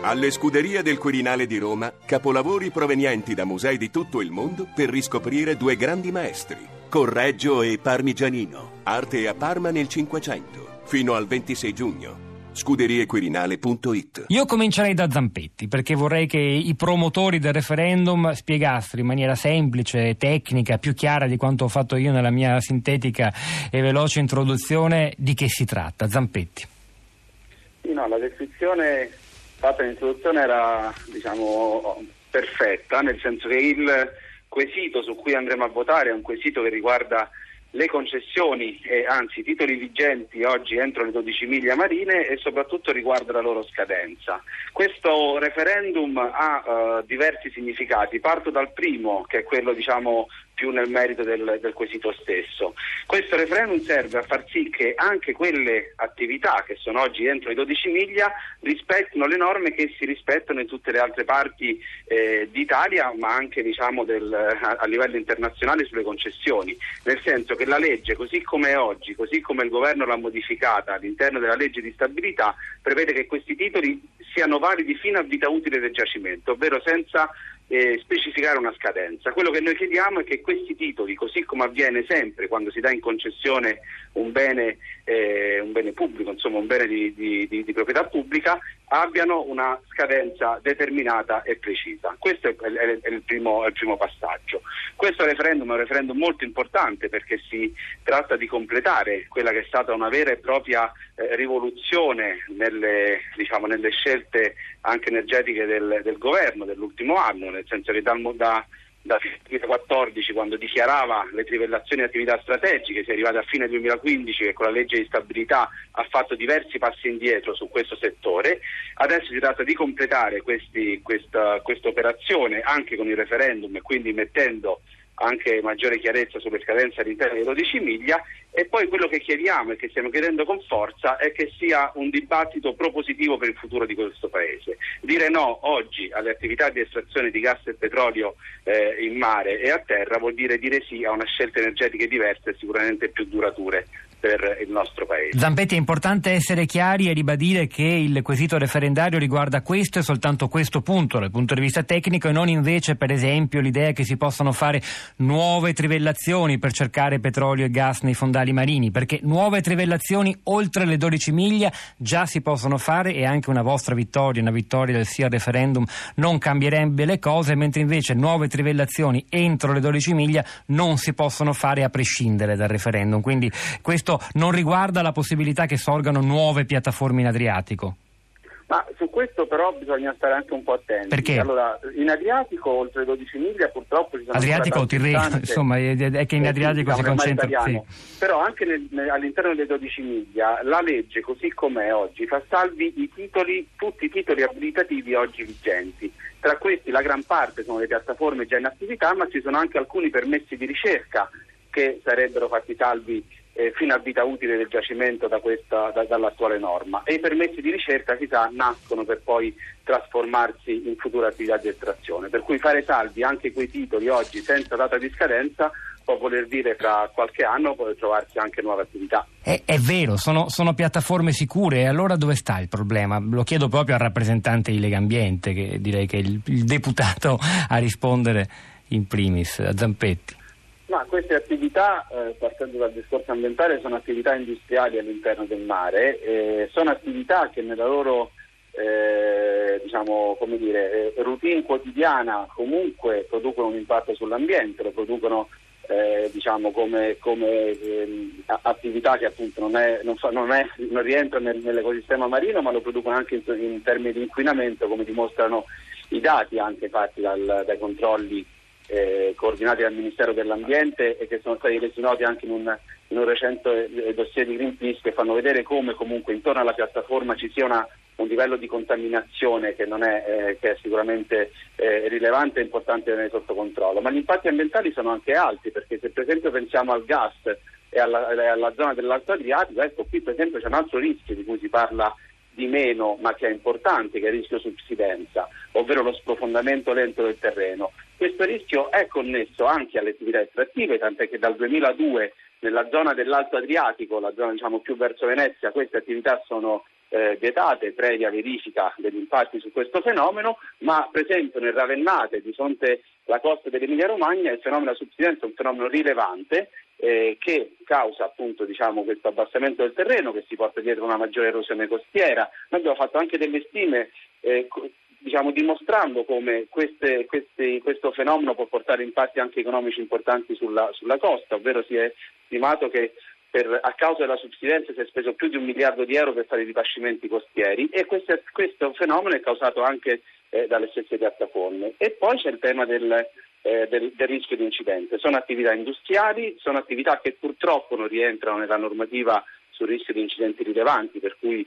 Alle scuderie del Quirinale di Roma, capolavori provenienti da musei di tutto il mondo per riscoprire due grandi maestri, Correggio e Parmigianino, arte a Parma nel Cinquecento, fino al 26 giugno. Scuderiequirinale.it Io comincerei da Zampetti perché vorrei che i promotori del referendum spiegassero in maniera semplice, tecnica, più chiara di quanto ho fatto io nella mia sintetica e veloce introduzione di che si tratta. Zampetti. Sì, no, la descrizione fatta in introduzione era diciamo, perfetta, nel senso che il quesito su cui andremo a votare è un quesito che riguarda le concessioni, eh, anzi i titoli vigenti oggi entro le 12 miglia marine e soprattutto riguarda la loro scadenza. Questo referendum ha uh, diversi significati, parto dal primo che è quello diciamo più nel merito del, del, quesito stesso. Questo referendum serve a far sì che anche quelle attività che sono oggi entro i 12 miglia rispettino le norme che si rispettano in tutte le altre parti eh, d'Italia, ma anche diciamo, del, a, a, livello internazionale sulle concessioni. Nel senso che la legge, così come è oggi, così come il governo l'ha modificata all'interno della legge di stabilità, prevede che questi titoli siano validi fino a vita utile del giacimento, ovvero senza eh, specificare una scadenza. Quello che noi chiediamo è che questi titoli, così come avviene sempre quando si dà in concessione un bene, eh, un bene pubblico, insomma un bene di, di, di, di, proprietà pubblica, abbiano una scadenza determinata e precisa. Questo è, è, è, il, primo, è il, primo, passaggio. Questo referendum è un referendum molto importante perché si tratta di completare quella che è stata una vera e propria eh, rivoluzione nelle, diciamo, nelle, scelte anche energetiche del, del governo dell'ultimo anno nel senso che dal, da, da 2014 quando dichiarava le trivellazioni di attività strategiche, si è arrivati a fine 2015 che con la legge di stabilità ha fatto diversi passi indietro su questo settore, adesso si tratta di completare questa operazione anche con il referendum e quindi mettendo anche maggiore chiarezza sulle scadenze all'interno dei 12 miglia e poi quello che chiediamo e che stiamo chiedendo con forza è che sia un dibattito propositivo per il futuro di questo Paese. Dire no oggi alle attività di estrazione di gas e petrolio eh, in mare e a terra vuol dire dire sì a una scelta energetica diversa e sicuramente più durature per il nostro Paese. Zampetti, è importante essere chiari e ribadire che il quesito referendario riguarda questo e soltanto questo punto dal punto di vista tecnico e non invece, per esempio, l'idea che si possano fare nuove trivellazioni per cercare petrolio e gas nei fondali marini, perché nuove trivellazioni oltre le 12 miglia già si possono fare e anche una vostra vittoria, una vittoria del sì al referendum non cambierebbe le cose, mentre invece nuove trivellazioni entro le 12 miglia non si possono fare a prescindere dal referendum. Quindi questo non riguarda la possibilità che sorgano nuove piattaforme in Adriatico? Ma su questo però bisogna stare anche un po' attenti. Perché? Allora, in Adriatico, oltre 12 miglia, purtroppo ci sono Adriatico o Tirreno, insomma, è che in Adriatico si concentra... Sì. Però anche nel, all'interno delle 12 miglia la legge, così com'è oggi, fa salvi i titoli, tutti i titoli abilitativi oggi vigenti. Tra questi la gran parte sono le piattaforme già in attività, ma ci sono anche alcuni permessi di ricerca che sarebbero fatti salvi eh, fino a vita utile del giacimento da questa, da, dall'attuale norma e i permessi di ricerca si sa nascono per poi trasformarsi in future attività di estrazione, per cui fare salvi anche quei titoli oggi senza data di scadenza può voler dire tra qualche anno può trovarsi anche nuove attività. È, è vero, sono, sono, piattaforme sicure e allora dove sta il problema? Lo chiedo proprio al rappresentante di Legambiente, che direi che è il, il deputato a rispondere in primis, a Zampetti. Ma queste attività, eh, partendo dal discorso ambientale, sono attività industriali all'interno del mare, eh, sono attività che nella loro eh, diciamo, dire, eh, routine quotidiana comunque producono un impatto sull'ambiente, lo producono eh, diciamo, come, come ehm, attività che appunto non, è, non, fa, non, è, non rientra nel, nell'ecosistema marino, ma lo producono anche in, in, termini di inquinamento, come dimostrano i dati anche fatti dal, dai controlli eh, coordinati dal Ministero dell'Ambiente e che sono stati resi noti anche in un, in un recente eh, dossier di Greenpeace che fanno vedere come comunque intorno alla piattaforma ci sia una, un livello di contaminazione che, è, eh, che è, sicuramente eh, rilevante e importante tenere sotto controllo. Ma gli impatti ambientali sono anche alti perché se per esempio pensiamo al gas e alla, alla zona dell'Alto Adriatico, ecco qui per esempio c'è un altro rischio di cui si parla di meno ma che è importante, che è il rischio subsidenza, ovvero lo sprofondamento lento del terreno. Questo rischio è connesso anche alle attività estrattive, tant'è che dal 2002 nella zona dell'Alto Adriatico, la zona diciamo, più verso Venezia, queste attività sono eh, vietate previa verifica degli impatti su questo fenomeno, ma per esempio nel Ravennate di fronte alla costa dell'Emilia Romagna il fenomeno della subsidenza è un fenomeno rilevante eh, che causa appunto diciamo, questo abbassamento del terreno che si porta dietro una maggiore erosione costiera. Noi abbiamo fatto anche delle stime eh, diciamo, dimostrando come queste, questi, questo fenomeno può portare impatti anche economici importanti sulla, sulla costa, ovvero si è stimato che per, a causa della subsidenza si è speso più di un miliardo di euro per fare i ripascimenti costieri e questo, questo fenomeno è causato anche eh, dalle stesse piattaforme. E poi c'è il tema del, eh, del, del, rischio di incidente. Sono attività industriali, sono attività che purtroppo non rientrano nella normativa sul rischio di incidenti rilevanti, per cui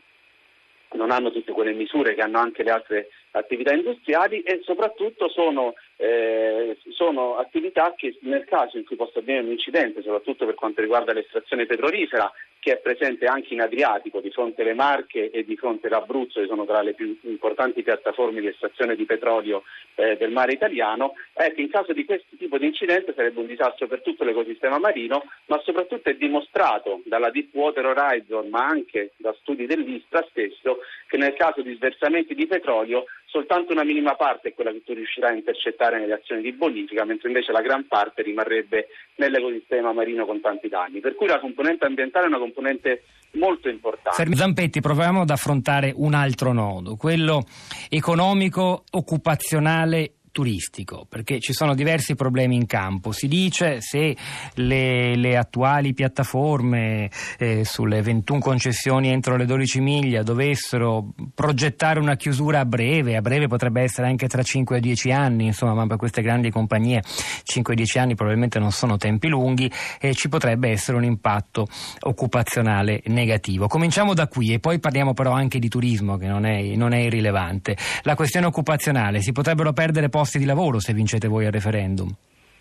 non hanno tutte quelle misure che hanno anche le altre attività industriali e soprattutto sono, eh, sono, attività che nel caso in cui possa avvenire un incidente, soprattutto per quanto riguarda l'estrazione petrolifera, che è presente anche in Adriatico, di fronte alle Marche e di fronte all'Abruzzo, che sono tra le più importanti piattaforme di estrazione di petrolio eh, del mare italiano, ecco, in caso di questo tipo di incidente sarebbe un disastro per tutto l'ecosistema marino, ma soprattutto è dimostrato dalla Deepwater Horizon, ma anche da studi dell'Istra stesso, che nel caso di sversamenti di petrolio soltanto una minima parte è quella che tu riuscirai a intercettare nelle azioni di bonifica, mentre invece la gran parte rimarrebbe nell'ecosistema marino con tanti danni. Per cui la componente ambientale è una componente molto importante. Fermi Zampetti, proviamo ad affrontare un altro nodo, quello economico, occupazionale turistico, perché ci sono diversi problemi in campo. Si dice se le, le attuali piattaforme eh, sulle 21 concessioni entro le 12 miglia dovessero progettare una chiusura a breve, a breve potrebbe essere anche tra 5 e 10 anni, insomma, ma per queste grandi compagnie 5-10 anni probabilmente non sono tempi lunghi e ci potrebbe essere un impatto occupazionale negativo. Cominciamo da qui e poi parliamo però anche di turismo che non è, non è irrilevante. La questione occupazionale, si potrebbero perdere poi posti di lavoro se vincete voi al referendum,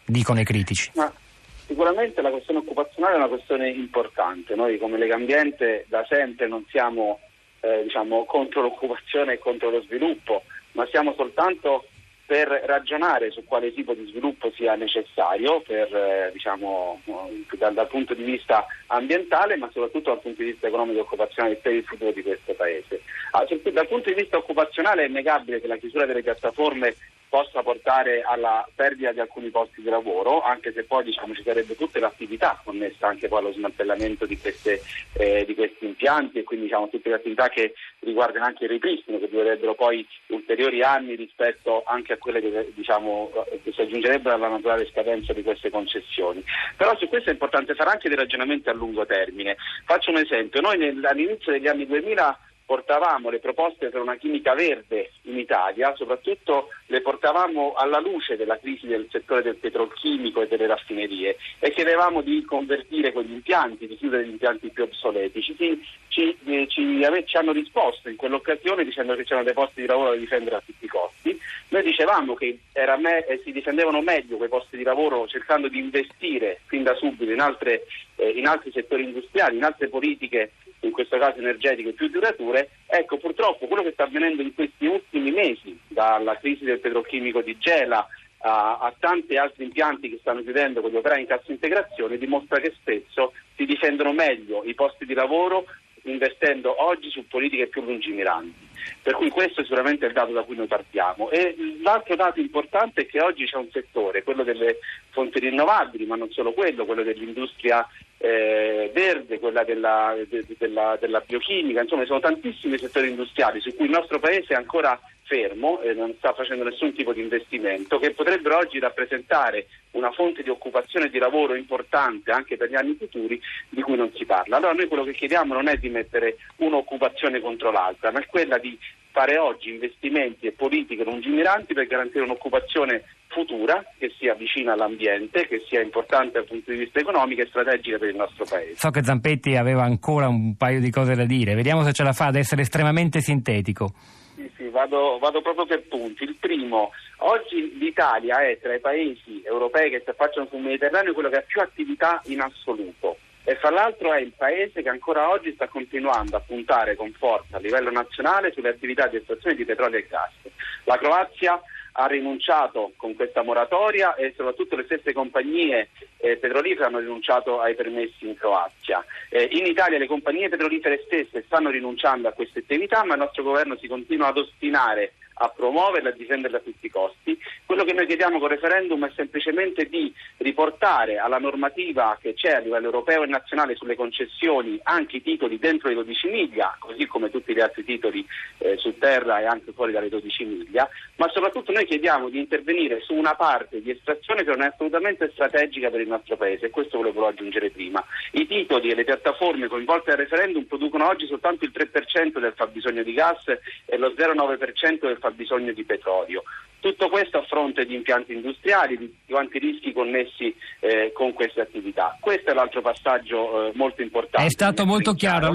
dicono i critici. Ma sicuramente la questione occupazionale è una questione importante. Noi come Lega Ambiente da sempre non siamo eh, diciamo, contro l'occupazione e contro lo sviluppo, ma siamo soltanto per ragionare su quale tipo di sviluppo sia necessario per, eh, diciamo, dal, dal, punto di vista ambientale ma soprattutto dal punto di vista economico e occupazionale per il futuro di questo Paese. Ah, dal punto di vista occupazionale è innegabile che la chiusura delle piattaforme possa portare alla perdita di alcuni posti di lavoro, anche se poi diciamo, ci sarebbe tutta l'attività connessa anche poi allo smantellamento di, queste, eh, di questi impianti e quindi diciamo, tutte le attività che riguardano anche il ripristino, che durerebbero poi ulteriori anni rispetto anche a quelle che, diciamo, che si aggiungerebbero alla naturale scadenza di queste concessioni. Però su questo è importante fare anche dei ragionamenti a lungo termine. Faccio un esempio, noi all'inizio degli anni 2000 portavamo le proposte per una chimica verde in Italia, soprattutto le portavamo alla luce della crisi del settore del petrolchimico e delle raffinerie e chiedevamo di convertire quegli impianti, di chiudere gli impianti più obsoleti. Ci, ci, ci, ci hanno risposto in quell'occasione dicendo che c'erano dei posti di lavoro da difendere a tutti i costi. Noi dicevamo che me- eh, si difendevano meglio quei posti di lavoro cercando di investire fin da subito in, altre, eh, in altri settori industriali, in altre politiche in questo caso energetiche più durature, ecco purtroppo quello che sta avvenendo in questi ultimi mesi, dalla crisi del petrochimico di Gela a, a tanti altri impianti che stanno chiudendo con gli operai in cassa integrazione, dimostra che spesso si difendono meglio i posti di lavoro investendo oggi su politiche più lungimiranti. Per cui questo è sicuramente il dato da cui noi partiamo. E l'altro dato importante è che oggi c'è un settore, quello delle fonti rinnovabili, ma non solo quello, quello dell'industria eh, verde, quella della, de, della, della, biochimica, insomma ci sono tantissimi settori industriali su cui il nostro Paese è ancora fermo e non sta facendo nessun tipo di investimento, che potrebbero oggi rappresentare una fonte di occupazione e di lavoro importante anche per gli anni futuri di cui non si parla. Allora noi quello che chiediamo non è di mettere un'occupazione contro l'altra, ma è quella di fare oggi investimenti e politiche lungimiranti per garantire un'occupazione futura che sia vicina all'ambiente, che sia importante dal punto di vista economico e strategica per il nostro Paese. So che Zampetti aveva ancora un paio di cose da dire, vediamo se ce la fa ad essere estremamente sintetico. Vado, vado proprio per punti. Il primo, oggi l'Italia è tra i paesi europei che si affacciano sul Mediterraneo quello che ha più attività in assoluto e fra l'altro è il paese che ancora oggi sta continuando a puntare con forza a livello nazionale sulle attività di estrazione di petrolio e gas. La Croazia ha rinunciato con questa moratoria e soprattutto le stesse compagnie eh, petrolifere hanno rinunciato ai permessi in Croazia. Eh, in Italia le compagnie petrolifere stesse stanno rinunciando a queste attività, ma il nostro governo si continua ad ostinare a promuoverla a difenderla a tutti i costi. Quello che noi chiediamo con il referendum è semplicemente di riportare alla normativa che c'è a livello europeo e nazionale sulle concessioni anche i titoli dentro le 12 miglia, così come tutti gli altri titoli eh, su terra e anche fuori dalle 12 miglia, ma soprattutto noi chiediamo di intervenire su una parte di estrazione che non è assolutamente strategica per il nostro Paese e questo volevo aggiungere prima. I titoli e le piattaforme coinvolte al referendum producono oggi soltanto il 3% del fabbisogno di gas e lo 0,9% del fabbisogno fabbisogno di petrolio. Tutto questo a fronte di impianti industriali, di quanti rischi connessi eh, con queste attività. Questo è l'altro passaggio eh, molto importante. È stato molto chiaro.